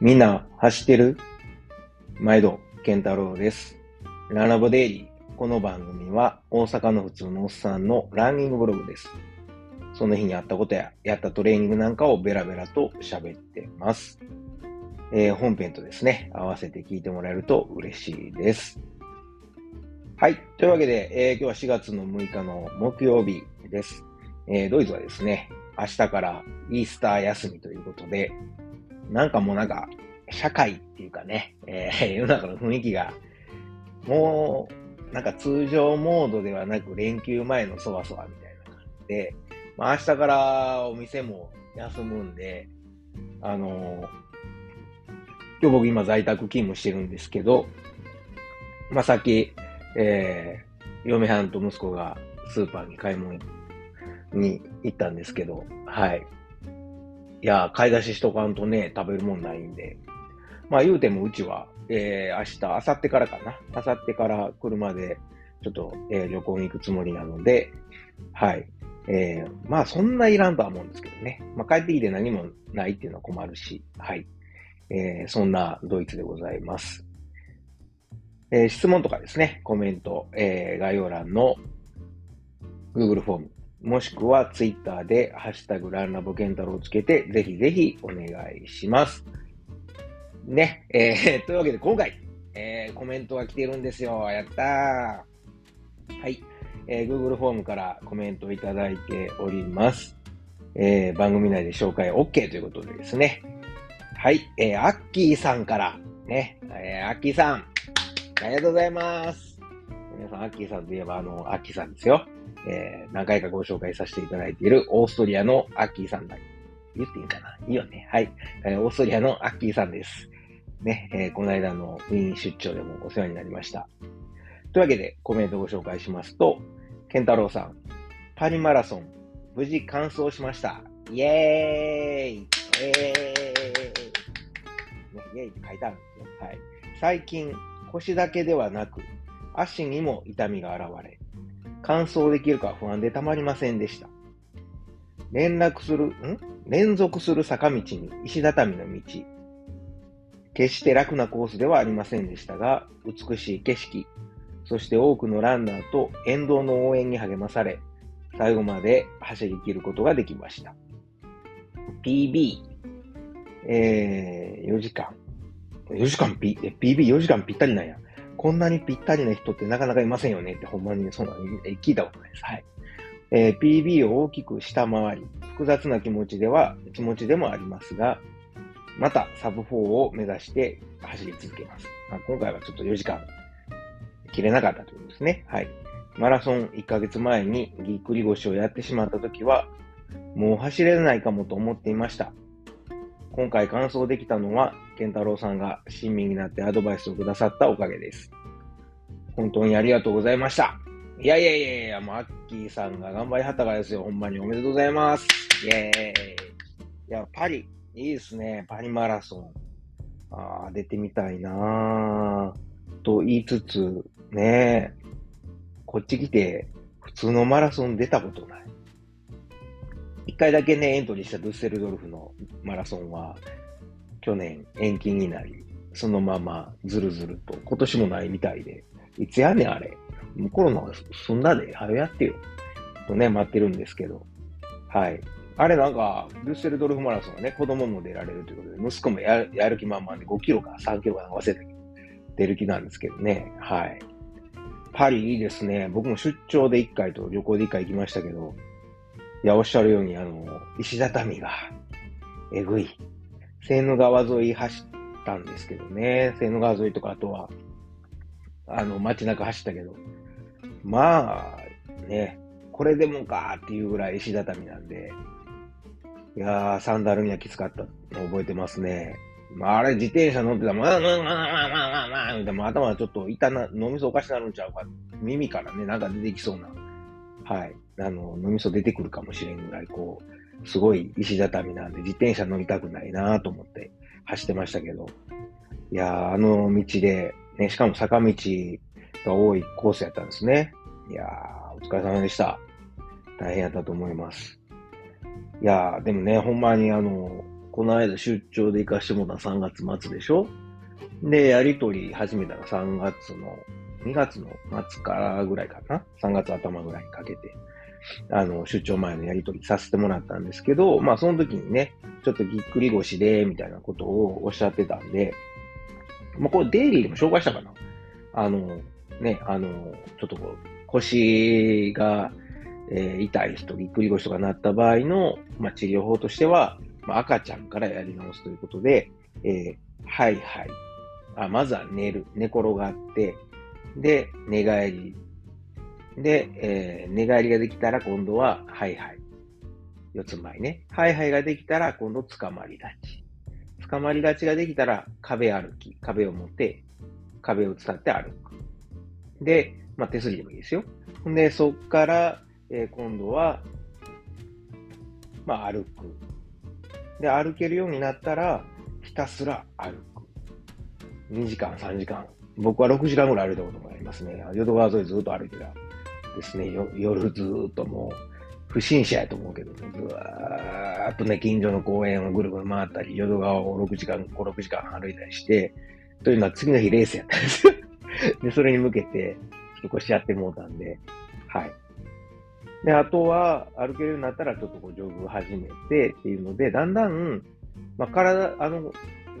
みんな走ってる？毎度、健太郎です。ランラボデイリー。この番組は大阪の普通のおっさんのランニングブログです。その日にあったことややったトレーニングなんかをベラベラと喋ってます。えー本編とですね、合わせて聞いてもらえると嬉しいです。はい。というわけで、えー今日は4月の6日の木曜日です。えードイツはですね、明日からイースター休みということで、なんかもうなんか、社会っていうかね、えー 世の中の雰囲気が、もう、なんか通常モードではなく連休前のそわそわみたいな感じで、まあ明日からお店も休むんで、あのー今日僕今在宅勤務してるんですけど、まあさっき、えー、嫁はんと息子がスーパーに買い物に行ったんですけど、はい。いや、買い出ししとかんとね、食べるもんないんで。まあ言うてもうちは、えー、明日、明後日からかな。明後日から車で、ちょっと、えー旅行に行くつもりなので、はい。えー、まあそんないらんとは思うんですけどね。まあ帰ってきて何もないっていうのは困るし、はい。えーそんなドイツでございます。えー質問とかですね、コメント、えー概要欄の Google フォーム、もしくは Twitter でハッシュタグランラボケンタロウをつけて、ぜひぜひお願いします。ね、えー というわけで今回、えーコメントが来てるんですよ。やったー。はい。えー Google フォームからコメントをいただいております。えー番組内で紹介 OK ということでですね。はい。えーアッキーさんから、ね、えーアッキーさん、ありがとうございます。皆さん、アッキーさんといえば、あの、アッキーさんですよ。えー何回かご紹介させていただいているオーストリアのアッキーさんだ。言っていいかな？いいよね。はい。えーオーストリアのアッキーさんです。ね、えーこの間のウィーン出張でもお世話になりました。というわけで、コメントをご紹介しますと、ケンタロウさん、パリマラソン、無事完走しました。イエーイイエーイ、ね、イエーイって書いてあるんですよ。はい。最近、腰だけではなく、足にも痛みが現れ、完走できるか不安でたまりませんでした。連絡する、ん？連続する坂道に石畳の道。決して楽なコースではありませんでしたが、美しい景色、そして多くのランナーと沿道の応援に励まされ、最後まで走り切ることができました。PB、えー、4時間。4時間 P、え PB4 時間ぴったりなんや。こんなにぴったりな人ってなかなかいませんよねってほんまにそうなのえ聞いたことないです。はい。えー PB を大きく下回り、複雑な気持ちでは、気持ちでもありますが、またサブ4を目指して走り続けます。まあ、今回はちょっと4時間切れなかったということですね。はい。マラソン1ヶ月前にぎっくり腰をやってしまった時は、もう走れないかもと思っていました。今回完走できたのは、健太郎さんが親身になってアドバイスをくださったおかげです。本当にありがとうございました。いやいやいやいや、もうアッキーさんが頑張りはったからですよ。ほんまにおめでとうございます。イェーイ。いや、パリ、いいですね。パリマラソン。ああ、出てみたいなぁ。と言いつつ、ね、こっち来て、普通のマラソン出たことない。一回だけね、エントリーしたドゥッセルドルフのマラソンは、去年延期になり、そのままずるずると、今年もないみたいで、いつやねんあれ。もうコロナが済んだで、早やってよ。とね、待ってるんですけど。はい。あれなんか、ルッセルドルフマラソンはね、子供も出られるということで、息子もやる気満々で5キロか3キロかなんか忘れたけど、出る気なんですけどね。はい。パリいいですね。僕も出張で1回と旅行で1回行きましたけど、いや、おっしゃるように、あの、石畳が、えぐい。セーヌ川沿い走ったんですけどね。セーヌ川沿いとか、あとは、あの、街中走ったけど、まあ、ね、これでもかっていうぐらい石畳なんで、いやー、サンダルにはきつかったの覚えてますね。まあ、あれ、自転車乗ってたら、まあまあまあまあまあまあまあ、でも頭ちょっと痛な、脳みそおかしなるんちゃうか。耳からね、なんか出てきそうな、はい。あの、脳みそ出てくるかもしれんぐらい、こう、すごい石畳なんで、自転車乗りたくないなと思って走ってましたけど。いや、あの道で、ね、しかも坂道が多いコースやったんですね。いや、お疲れ様でした。大変やったと思います。いやー、でもね、ほんまにあの、この間出張で行かしてもらった3月末でしょ？で、やりとり始めたら3月の、2月の末からぐらいかな ?3 月頭ぐらいにかけて、あの、出張前のやりとりさせてもらったんですけど、まあその時にね、ちょっとぎっくり腰で、みたいなことをおっしゃってたんで、まあこれデイリーでも紹介したかな？あの、ね、あの、ちょっとこう、腰が、えー、痛い人、ぎっくり腰とかなった場合の、まあ、治療法としては、まあ、赤ちゃんからやり直すということで、えー、はいはい。あ、まずは寝る。寝転がって、で、寝返り。で、えー、寝返りができたら今度は、はいはい。四つ前ね。はいはいができたら今度捕まり立ち。捕まり立ちができたら壁歩き。壁を持って、壁を伝って歩く。で、まあ、手すりでもいいですよ。で、そっから、えー、今度は、まあ、歩く。で、歩けるようになったら、ひたすら歩く。2時間、3時間。僕は6時間ぐらい歩いたこともありますね。淀川沿いずっと歩いてたですね。夜ずっともう、不審者やと思うけど、ずーっとね、近所の公園をぐるぐる回ったり、淀川を6時間、5、6時間歩いたりして、というのは次の日レースやったんですよ。で、それに向けて、ちょっとこしやってもうたんで、はい。で、あとは、歩けるようになったら、ちょっとこう、ジョグ始めてっていうので、だんだん、まあ、体、あの、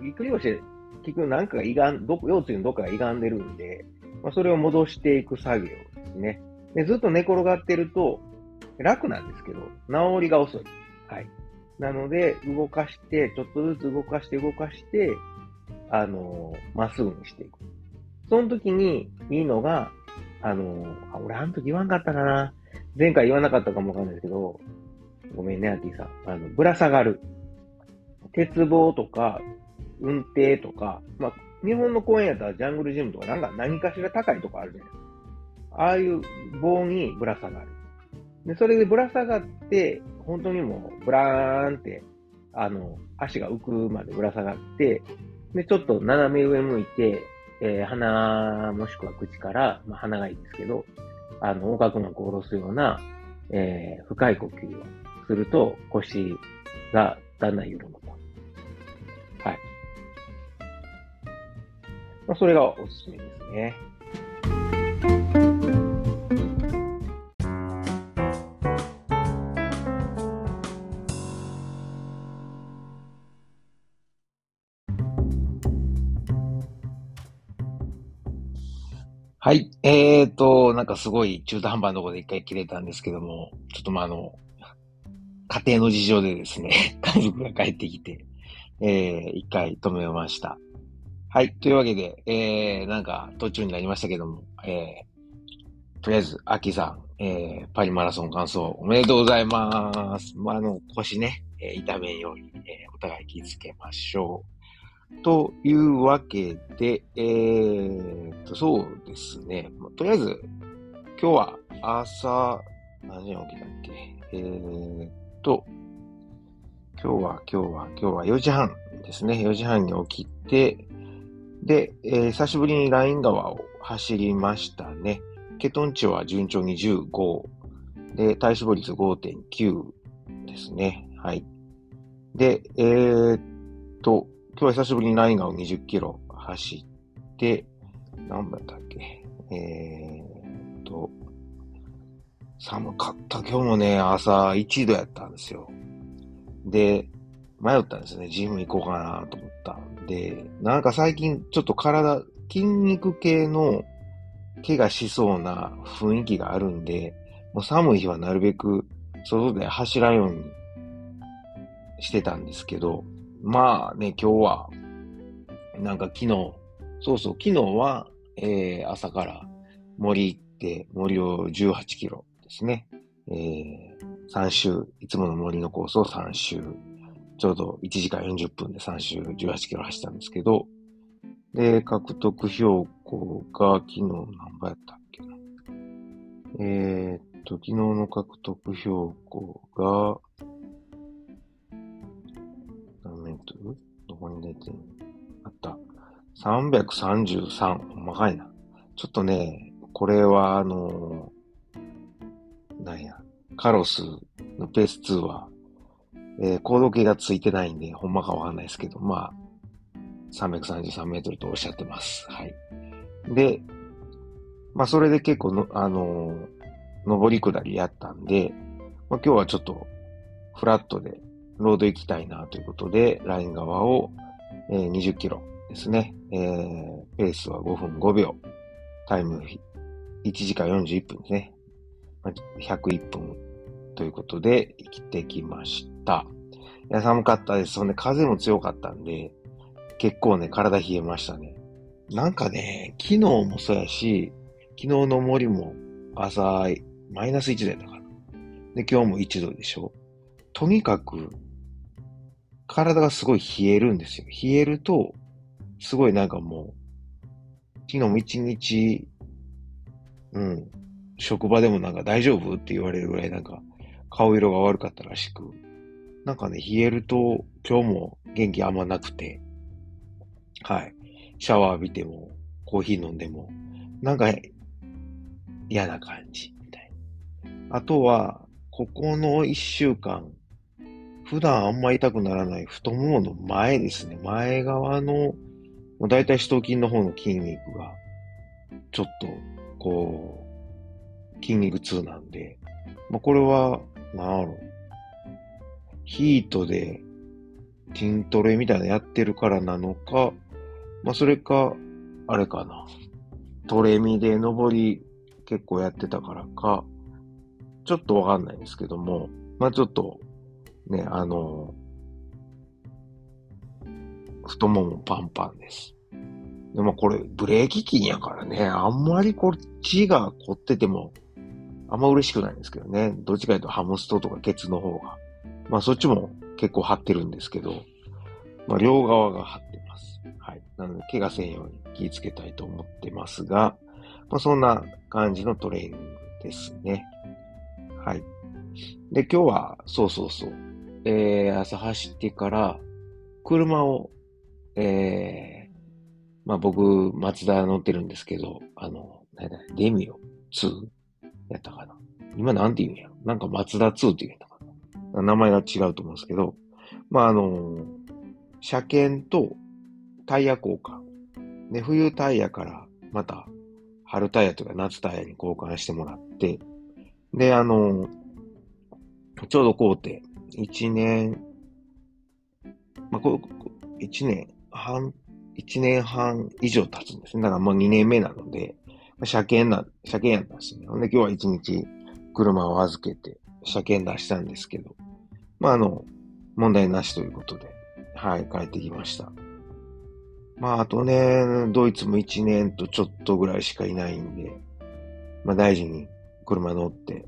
ぎっくり腰で結局なんかが歪ん、ど腰椎のどっかが歪んでるんで、まあ、それを戻していく作業ですね。で、ずっと寝転がってると、楽なんですけど、治りが遅い。はい。なので、動かして、ちょっとずつ動かして動かして、あのまっすぐにしていく。その時にいいのが、あのあ、俺あの時言わんかったかな。前回言わなかったかもわかんないですけど、ごめんね、アティさん。あの、ぶら下がる。鉄棒とか、運転とか、まあ、日本の公園やったらジャングルジムとか、なんか何かしら高いとこあるじゃないですか。ああいう棒にぶら下がる。で、それでぶら下がって、本当にもう、ブラーンって、あの、足が浮くまでぶら下がって、で、ちょっと斜め上向いて、えー、鼻もしくは口から、まあ、鼻がいいですけど、あの、横隔膜を下ろすような、えー、深い呼吸をすると腰がだんだん緩むと。はい。まあ、それがおすすめですね。はい。えーと、なんかすごい中途半端なところで一回切れたんですけども、ちょっとまあ、あの、家庭の事情でですね、家族が帰ってきて、えー、一回止めました。はい。というわけで、えー、なんか途中になりましたけども、えー、とりあえず、アキさん、えー、パリマラソン完走おめでとうございます。まあ、あの、腰ね、えー、痛めんように、えー、お互い気をつけましょう。というわけで、えー、と、そうですね。とりあえず、今日は朝、何時に起きたっけ？えーと、今日は、今日は、今日は4時半ですね。4時半に起きて、で、えー、久しぶりにライン川を走りましたね。ケトン値は順調に15。で、体脂肪率5.9ですね。はい。で、えー、っと、今日は久しぶりにライン川を20キロ走って、何番だっけ？えー、っと、寒かった。今日もね、朝1度やったんですよ。で、迷ったんですね。ジム行こうかなと思ったんで、なんか最近ちょっと体、筋肉系の怪我しそうな雰囲気があるんで、もう寒い日はなるべく外で走らんようにしてたんですけど、まあね、今日は、なんか昨日、そうそう、昨日は、えー、朝から森行って、森を18キロですね。えー、3周、いつもの森のコースを3周、ちょうど1時間40分で3周18キロ走ったんですけど、で、獲得標高が昨日何倍やったっけな。えー、っと、昨日の獲得標高が、333。細かいな。ちょっとね、これはあのー、なんや、カロスのペース2は、えー、高度計がついてないんで、ほんまかわかんないですけど、まあ、333メートルとおっしゃってます。はい。で、まあ、それで結構の、あのー、上り下りやったんで、まあ、今日はちょっと、フラットで、ロード行きたいなということで、ライン側を、えー、20キロですね。えー、ペースは5分5秒。タイム1時間41分ですね。101分ということで生きてきました。いや、寒かったです。そんで風も強かったんで、結構ね、体冷えましたね。なんかね、昨日もそうやし、昨日の森も朝、マイナス1度やったかな。で、今日も1度でしょ。とにかく、体がすごい冷えるんですよ。冷えると、すごいなんかもう、昨日も一日、うん、職場でもなんか大丈夫って言われるぐらいなんか顔色が悪かったらしく、なんかね、冷えると今日も元気あんまなくて、はい。シャワー浴びても、コーヒー飲んでも、なんか嫌な感じ、みたいな。あとは、ここの一週間、普段あんま痛くならない太ももの前ですね。前側のもう大体四頭筋の方の筋肉が、ちょっと、こう、筋肉痛なんで、まあ、これは、なんやろ、ヒートで筋トレみたいなやってるからなのか、まあ、それか、あれかな、トレミで登り結構やってたからか、ちょっとわかんないんですけども、まあ、ちょっと、ね、あの、太ももパンパンです。でもこれ、ブレーキ筋やからね、あんまりこっちが凝ってても、あんま嬉しくないんですけどね。どっちかというとハムストとかケツの方が。まあそっちも結構張ってるんですけど、まあ両側が張ってます。はい。なので怪我せんように気をつけたいと思ってますが、まあそんな感じのトレーニングですね。はい。で、今日は、そうそうそう。えー、朝走ってから、車をえー、まあ僕、松田乗ってるんですけど、あの、なんだ、デミオ2やったかな。今なんて言うんやなんか松田2って言うんやったかな。名前が違うと思うんですけど、まああの、車検とタイヤ交換。で、冬タイヤからまた春タイヤとか夏タイヤに交換してもらって、で、あの、ちょうどこうて、1年、まあ、こ1年半、1年半以上経つんですね。だからもう2年目なので、車検な、車検やったんですね。ほんで今日は1日車を預けて車検出したんですけど、まああの、問題なしということで、はい、帰ってきました。まああとね、ドイツも1年とちょっとぐらいしかいないんで、まあ大事に車乗って、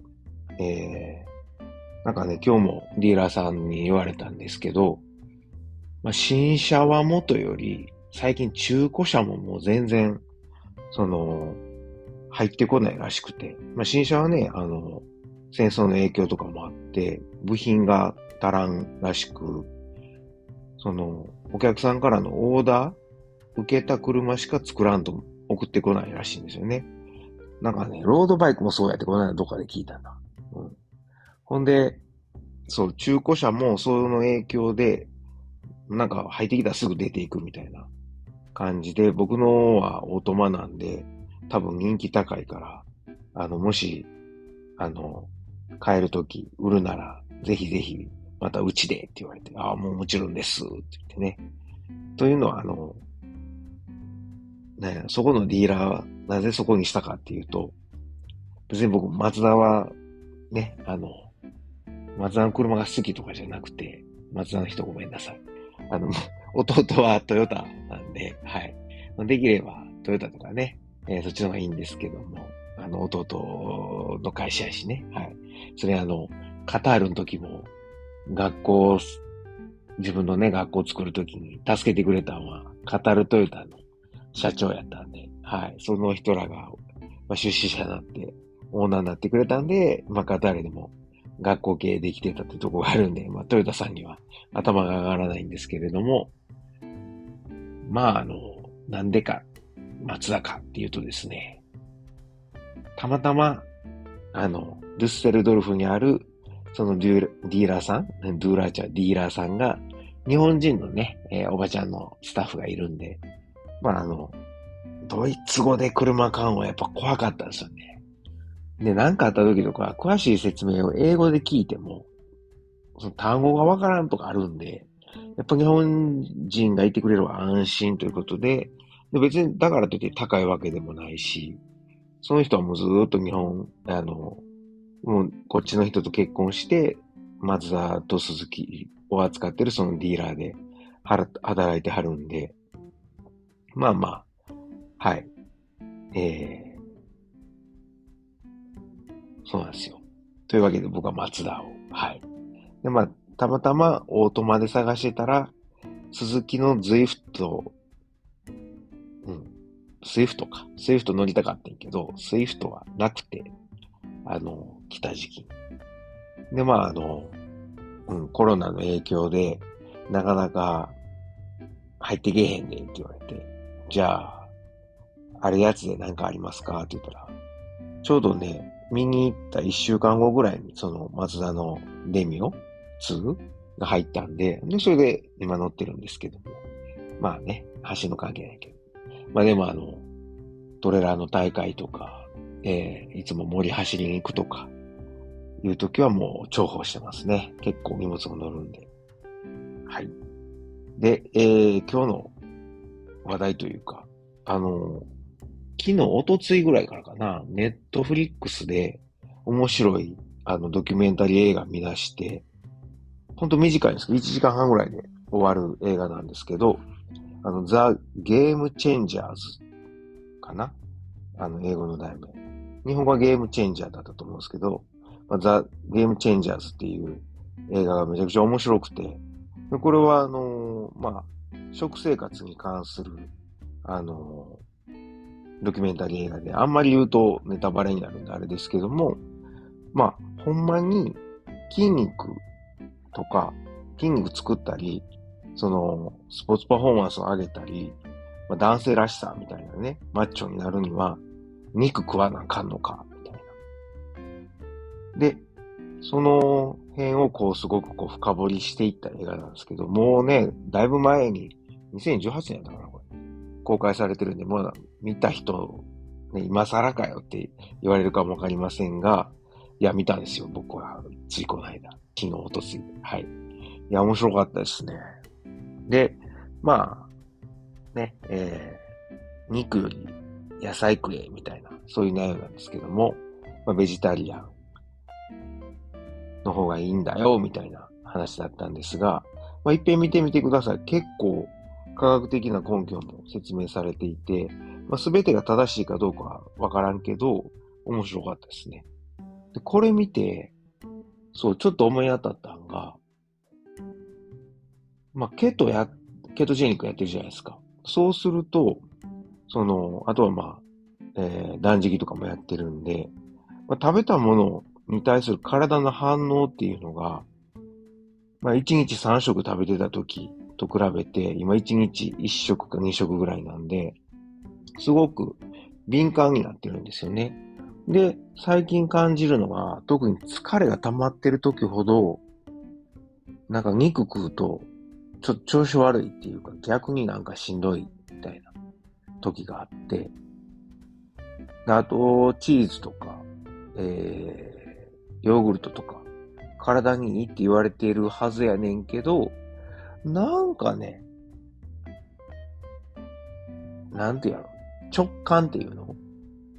えー、なんかね、今日もディーラーさんに言われたんですけど、まあ、新車はもとより、最近中古車ももう全然、その、入ってこないらしくて、まあ、新車はね、あの、戦争の影響とかもあって、部品が足らんらしく、その、お客さんからのオーダー、受けた車しか作らんと送ってこないらしいんですよね。なんかね、ロードバイクもそうやってこの間どっかで聞いたな。うん。ほんで、そう、中古車もその影響で、なんか入ってきたらすぐ出ていくみたいな感じで、僕のはオートマなんで、多分人気高いから、あの、もし、あの、買えるとき、売るなら、ぜひぜひ、またうちでって言われて、ああ、もうもちろんですって言ってね。というのは、あの、ね、そこのディーラーは、なぜそこにしたかっていうと、別に僕、マツダは、ね、あの、マツダの車が好きとかじゃなくて、マツダの人ごめんなさい。あの、弟はトヨタなんで、はい。できればトヨタとかね、えー、そっちの方がいいんですけども、あの、弟の会社やしね、はい。それあの、カタールの時も、学校、自分のね、学校を作るときに助けてくれたのは、カタールトヨタの社長やったんで、はい。その人らが、まあ、出資者になって、オーナーになってくれたんで、まあ、カタールでも学校系できてたってとこがあるんで、まあ、トヨタさんには頭が上がらないんですけれども、まあ、あの、なんでか、松田かっていうとですね、たまたま、あの、ルッセルドルフにあるそのデューラーさん、ドゥーラーちゃん、ディーラーさんが、日本人のね、えー、おばちゃんのスタッフがいるんで、まああの、ドイツ語で車買うのはやっぱ怖かったんですよね。で、何かあった時とか、詳しい説明を英語で聞いても、その単語がわからんとかあるんで、やっぱ日本人がいてくれるは安心ということで、で別にだからといって高いわけでもないし、その人はもうずっと日本、あの、もうこっちの人と結婚して、マツダとスズキを扱ってるそのディーラーで働いてはるんで、まあまあ、はい。えー、そうなんですよ。というわけで僕はマツダを、はい。で、まあ、たまたまオートマで探してたら、鈴木のズイフト、うん、スイフトか。スイフト乗りたかったんけど、スイフトはなくて、あの、来た時期。で、まあ、あの、うん、コロナの影響で、なかなか入ってけへんねんって言われて、じゃあ、あれやつで何かありますか？って言ったら、ちょうどね、見に行った一週間後ぐらいに、その、マツダのデミオ2が入ったんで、で、それで今乗ってるんですけども。まあね、橋の関係ないけど。まあでもあの、トレーラーの大会とか、えー、いつも森走りに行くとか、いう時はもう重宝してますね。結構荷物も乗るんで。はい。で、えー、今日の話題というか、あの、昨日、おとついぐらいからかな、ネットフリックスで面白いあのドキュメンタリー映画見出して、ほんと短いんですけど、1時間半ぐらいで終わる映画なんですけど、あの、ザ・ゲーム・チェンジャーズかなあの、英語の題名。日本語はゲームチェンジャーだったと思うんですけど、まあ、ザ・ゲーム・チェンジャーズっていう映画がめちゃくちゃ面白くて、これは、あのー、まあ、食生活に関する、あのー、ドキュメンタリー映画で、あんまり言うとネタバレになるんであれですけども、まあ、ほんまに筋肉とか、筋肉作ったり、その、スポーツパフォーマンスを上げたり、まあ、男性らしさみたいなね、マッチョになるには、肉食わなあかんのか、みたいな。で、その辺をこう、すごくこう、深掘りしていった映画なんですけど、もうね、だいぶ前に、2018年だか、公開されてるんで、まだ見た人、ね、今更かよって言われるかもわかりませんが、いや、見たんですよ、僕は。ついこの間。昨日、おとつい。はい。いや、面白かったですね。で、まあ、ね、えー、肉より野菜食え、みたいな、そういう内容なんですけども、まあ、ベジタリアンの方がいいんだよ、みたいな話だったんですが、まあ、一遍見てみてください。結構、科学的な根拠も説明されていて、まあ、全てが正しいかどうかはわからんけど、面白かったですね。で、これ見て、そう、ちょっと思い当たったんが、まあ、ケトや、ケトジェニックやってるじゃないですか。そうすると、その、あとはまあ、えー、断食とかもやってるんで、まあ、食べたものに対する体の反応っていうのが、まあ、1日3食食べてた時と比べて、今1日1食か2食ぐらいなんで、すごく敏感になってるんですよね。で、最近感じるのは、特に疲れが溜まってる時ほど、なんか肉食うと、ちょっと調子悪いっていうか、逆になんかしんどいみたいな時があって、あと、チーズとか、えー、ヨーグルトとか、体にいいって言われているはずやねんけど、なんかね、なんてやろ、直感っていうの？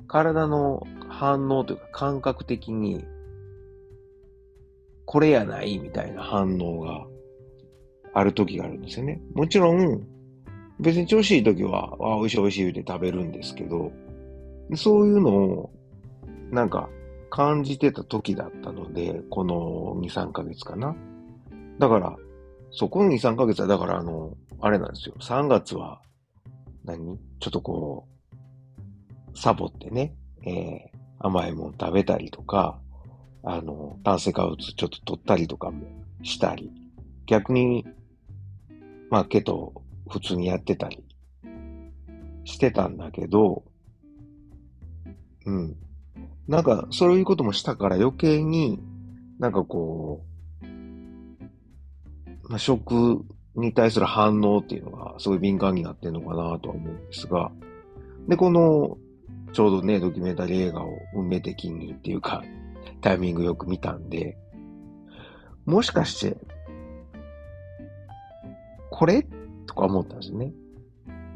体の反応というか感覚的に、これやないみたいな反応がある時があるんですよね。もちろん、別に調子いい時は、あ、美味しい美味しい言うて食べるんですけど、そういうのを、なんか、感じてた時だったので、この2、3ヶ月かな。だから、そこの2、3ヶ月は、だからあの、あれなんですよ。3月は何、ちょっとこう、サボってね、えー、甘いもの食べたりとか、あの、炭水化物ちょっと取ったりとかもしたり、逆にまあ、けど、普通にやってたりしてたんだけど、うん。なんか、そういうこともしたから余計になんかこう、ま、食に対する反応っていうのがすごい敏感になってるのかなとは思うんですが、で、この、ちょうどね、ドキュメンタリー映画を運命的にっていうか、タイミングよく見たんで、もしかして、これ？とか思ったんですね。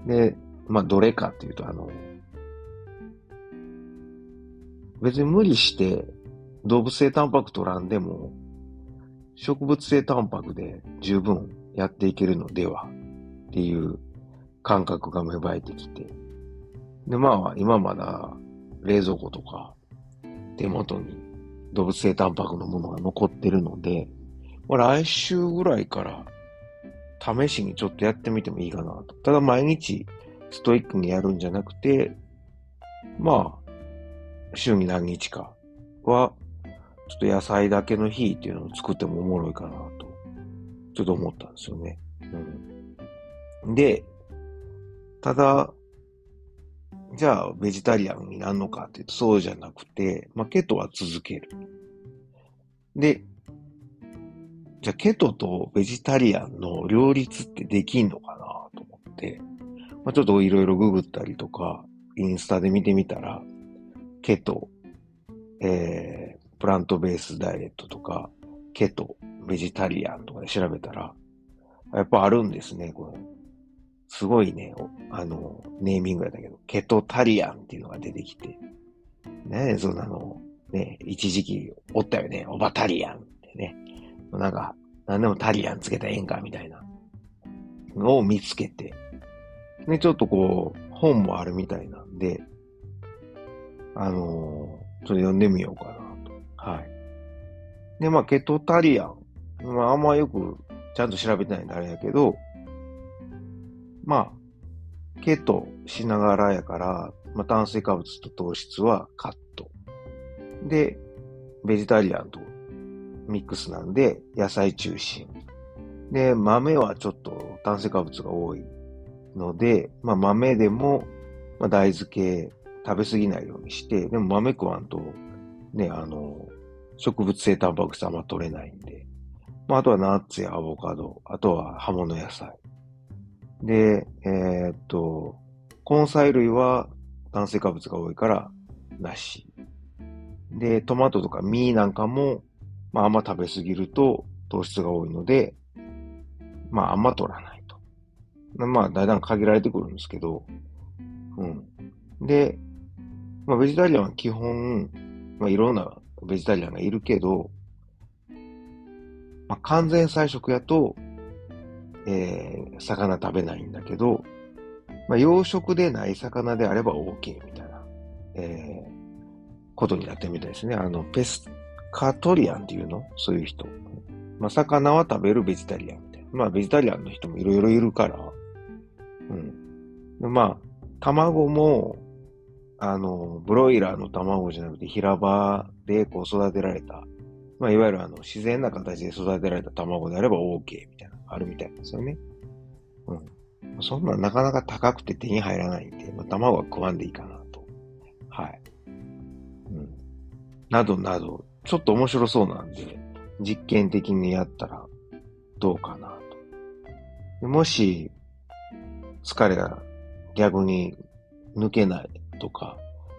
で、まあ、どれかっていうと、あの、別に無理して動物性タンパク取らんでも、植物性タンパクで十分やっていけるのではっていう感覚が芽生えてきて。で、まあ、今まだ冷蔵庫とか手元に動物性タンパクのものが残ってるので、まあ、来週ぐらいから試しにちょっとやってみてもいいかなと。ただ毎日ストイックにやるんじゃなくて、まあ、週に何日かは、ちょっと野菜だけの日っていうのを作ってもおもろいかなと、ちょっと思ったんですよね。うん。で、ただ、じゃあ、ベジタリアンになるのかって言うと、そうじゃなくて、まあ、ケトは続ける。で、じゃあ、ケトとベジタリアンの両立ってできんのかなと思って、まあ、ちょっといろいろググったりとか、インスタで見てみたら、ケト、えー、プラントベースダイエットとか、ケト、ベジタリアンとかで調べたら、やっぱあるんですね、これ。すごいね、あの、ネーミングやったけど、ケトタリアンっていうのが出てきて、ねそんなの、ね、一時期おったよね、オバタリアンってね。なんか、なんでもタリアンつけたらええんか、みたいなのを見つけて、ね、ちょっとこう、本もあるみたいなんで、あのー、ちょっと読んでみようかな。はい。で、まあ、ケトタリアン。まあ、あんまよくちゃんと調べてないんであれやけど、まあ、ケトしながらやから、まあ、炭水化物と糖質はカット。で、ベジタリアンとミックスなんで、野菜中心。で、豆はちょっと炭水化物が多いので、まあ、豆でも、まあ、大豆系食べ過ぎないようにして、でも豆食わんと、ね、あの、植物性タンパク質あんま取れないんで、まあ、あとはナッツやアボカド、あとは葉物野菜。で、えー、っと、根菜類は炭水化物が多いからなし。で、トマトとかミーなんかも、まあ、あんま食べ過ぎると糖質が多いので、まあ、あんま取らないと。まあ、だいだん限られてくるんですけど、うん。で、まあ、ベジタリアンは基本、まあ、いろんなベジタリアンがいるけど、まあ、完全菜食やと、えー、魚食べないんだけど、まあ、養殖でない魚であれば OK みたいな、えー、ことになってみたいですね。あの、ペスカトリアンっていうの？そういう人。まあ、魚は食べるベジタリアンみたいな。まあ、ベジタリアンの人もいろいろいるから、うん。まあ、卵も、あの、ブロイラーの卵じゃなくて平場でこう育てられた、まあ、いわゆるあの、自然な形で育てられた卵であれば OK みたいなのあるみたいなんですよね。うん。そんななかなか高くて手に入らないんで、まあ、卵は食わんでいいかなと。はい。うん。などなど、ちょっと面白そうなんで、実験的にやったらどうかなと。もし、疲れが逆に抜けないとか、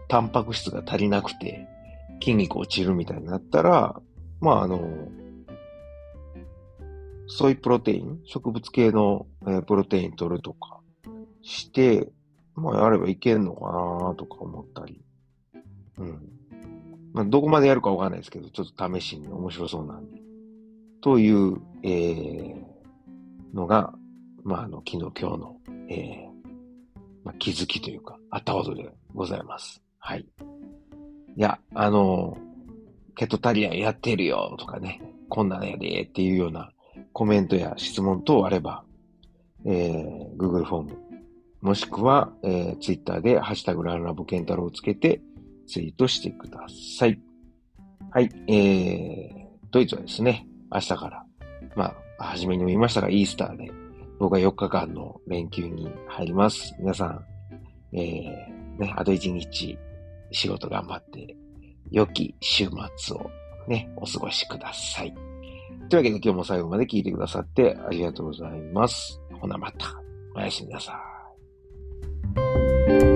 タンパク質が足りなくて筋肉落ちるみたいになったら、まああの、ソイプロテイン、植物系の、え、プロテイン取るとかして、まあやればいけんのかなとか思ったり。うん。まあどこまでやるかわかんないですけど、ちょっと試しに面白そうなんで。という、えー、のが、まああの、昨日今日の、えー、まあ、気づきというか、あったことでございます。はい。いや、あの、ケトタリアンやってるよとかね、こんなんやでっていうようなコメントや質問等あれば、えー、Google フォーム、もしくは、えー、Twitter でハッシュタグランラボケンタロウをつけてツイートしてください。はい、えー、ドイツはですね、明日から、まあ、初めにも言いましたが、イースターで、僕は4日間の連休に入ります。皆さん、えー、ね、あと1日仕事頑張って、良き週末をね、お過ごしください。というわけで今日も最後まで聞いてくださってありがとうございます。ほなまた。おやすみなさい。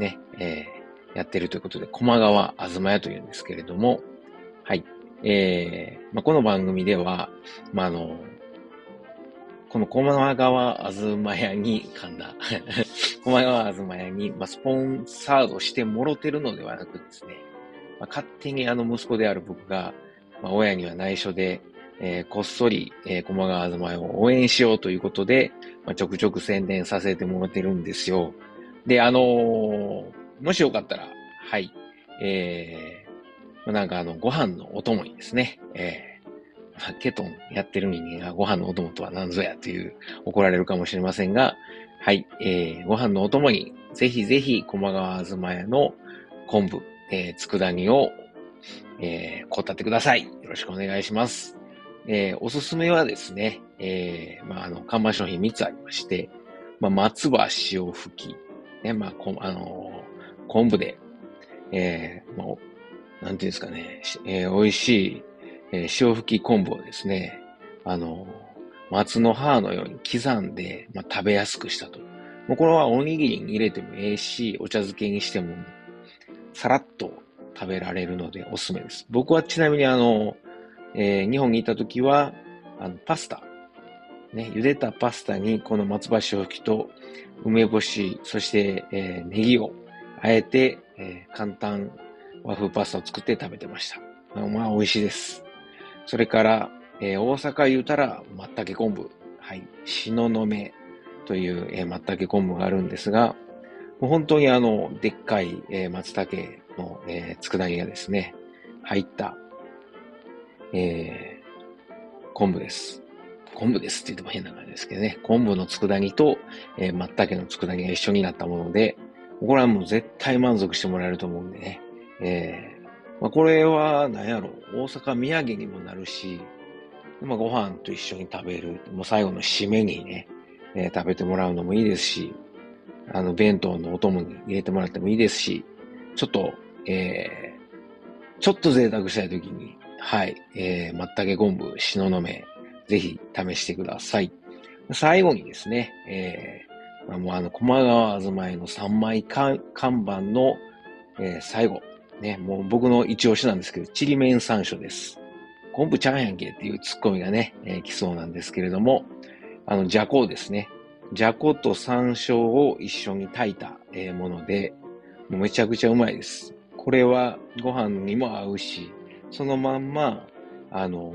ね、えー、やってるということで、駒川あずま屋というんですけれども、はい。えー、まあ、この番組では、まあ、あの、この駒川あずま屋に、噛んだ。駒川あずま屋に、まあ、スポンサードしてもろてるのではなくですね、まあ、勝手にあの息子である僕が、まあ、親には内緒で、えー、こっそり、えー、駒川あずま屋を応援しようということで、まあ、ちょくちょく宣伝させてもらってるんですよ。で、あのー、もしよかったら、はい、えー、なんかあの、ご飯のお供にですね、えー、ケトンやってる人間がご飯のお供とは何ぞやという怒られるかもしれませんが、はい、えー、ご飯のお供に、ぜひぜひ、駒川あずま屋の昆布、えー、佃煮を、えー、こったってください。よろしくお願いします。えー、おすすめはですね、えー、まあ、あの、看板商品3つありまして、まあ、松葉塩吹き、ね、まあ、こあのー、昆布で、えー、もう、なんていうんですかね、えー、美味しい、えー、塩吹き昆布をですね、あのー、松の葉のように刻んで、まあ、食べやすくしたと。もうこれはおにぎりに入れてもええし、お茶漬けにしても、さらっと食べられるのでおすすめです。僕はちなみにあの、えー、日本にいた時は、あの、パスタ、ね、茹でたパスタにこの松葉塩吹きと梅干し、そして、えー、ネギをあえて、えー、簡単和風パスタを作って食べてました。まあ、美味しいです。それから、えー、大阪言うたら、松茸昆布。はい。しののめという、えー、松茸昆布があるんですが、もう本当にあの、でっかい、えー、松茸の、えー、佃煮がですね、入った、えー、昆布です。昆布ですって言っても変な感じですけどね、昆布の佃煮と、えー、松茸の佃煮が一緒になったもので、これはもう絶対満足してもらえると思うんでね。えー、まあ、これは何やろ、大阪土産にもなるし、まあ、ご飯と一緒に食べる、もう最後の締めにね、えー、食べてもらうのもいいですし、あの、弁当のお供に入れてもらってもいいですし、ちょっと、えー、ちょっと贅沢したいときに、はい、えー、松茸昆布、しののめ、ぜひ試してください。最後にですね、えー、まあ、もうあの、駒川あずまいの3枚看板の、えー、最後、ね、もう僕の一押しなんですけど、ちりめん山椒です。昆布ちゃんやんけっていうツッコミがね、えー、来そうなんですけれども、あの、じゃこですね。じゃこと山椒を一緒に炊いた、えー、もので、もうめちゃくちゃうまいです。これはご飯にも合うし、そのまんま、あの、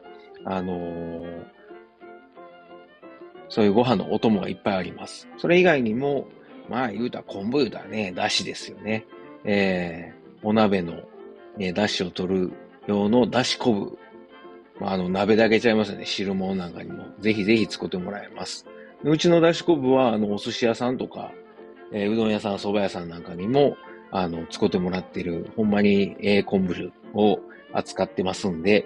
あのー、そういうご飯のお供がいっぱいあります。それ以外にも、まあ言うたら昆布言うたらね、だしですよね。えー、お鍋の、ね、だしを取る用のだし昆布。まあ、あの、鍋だけちゃいますよね。汁物なんかにも。ぜひぜひ作ってもらえます。うちのだし昆布は、あの、お寿司屋さんとか、えー、うどん屋さん、蕎麦屋さんなんかにも、あの、作ってもらってる、ほんまに、えー、昆布を扱ってますんで、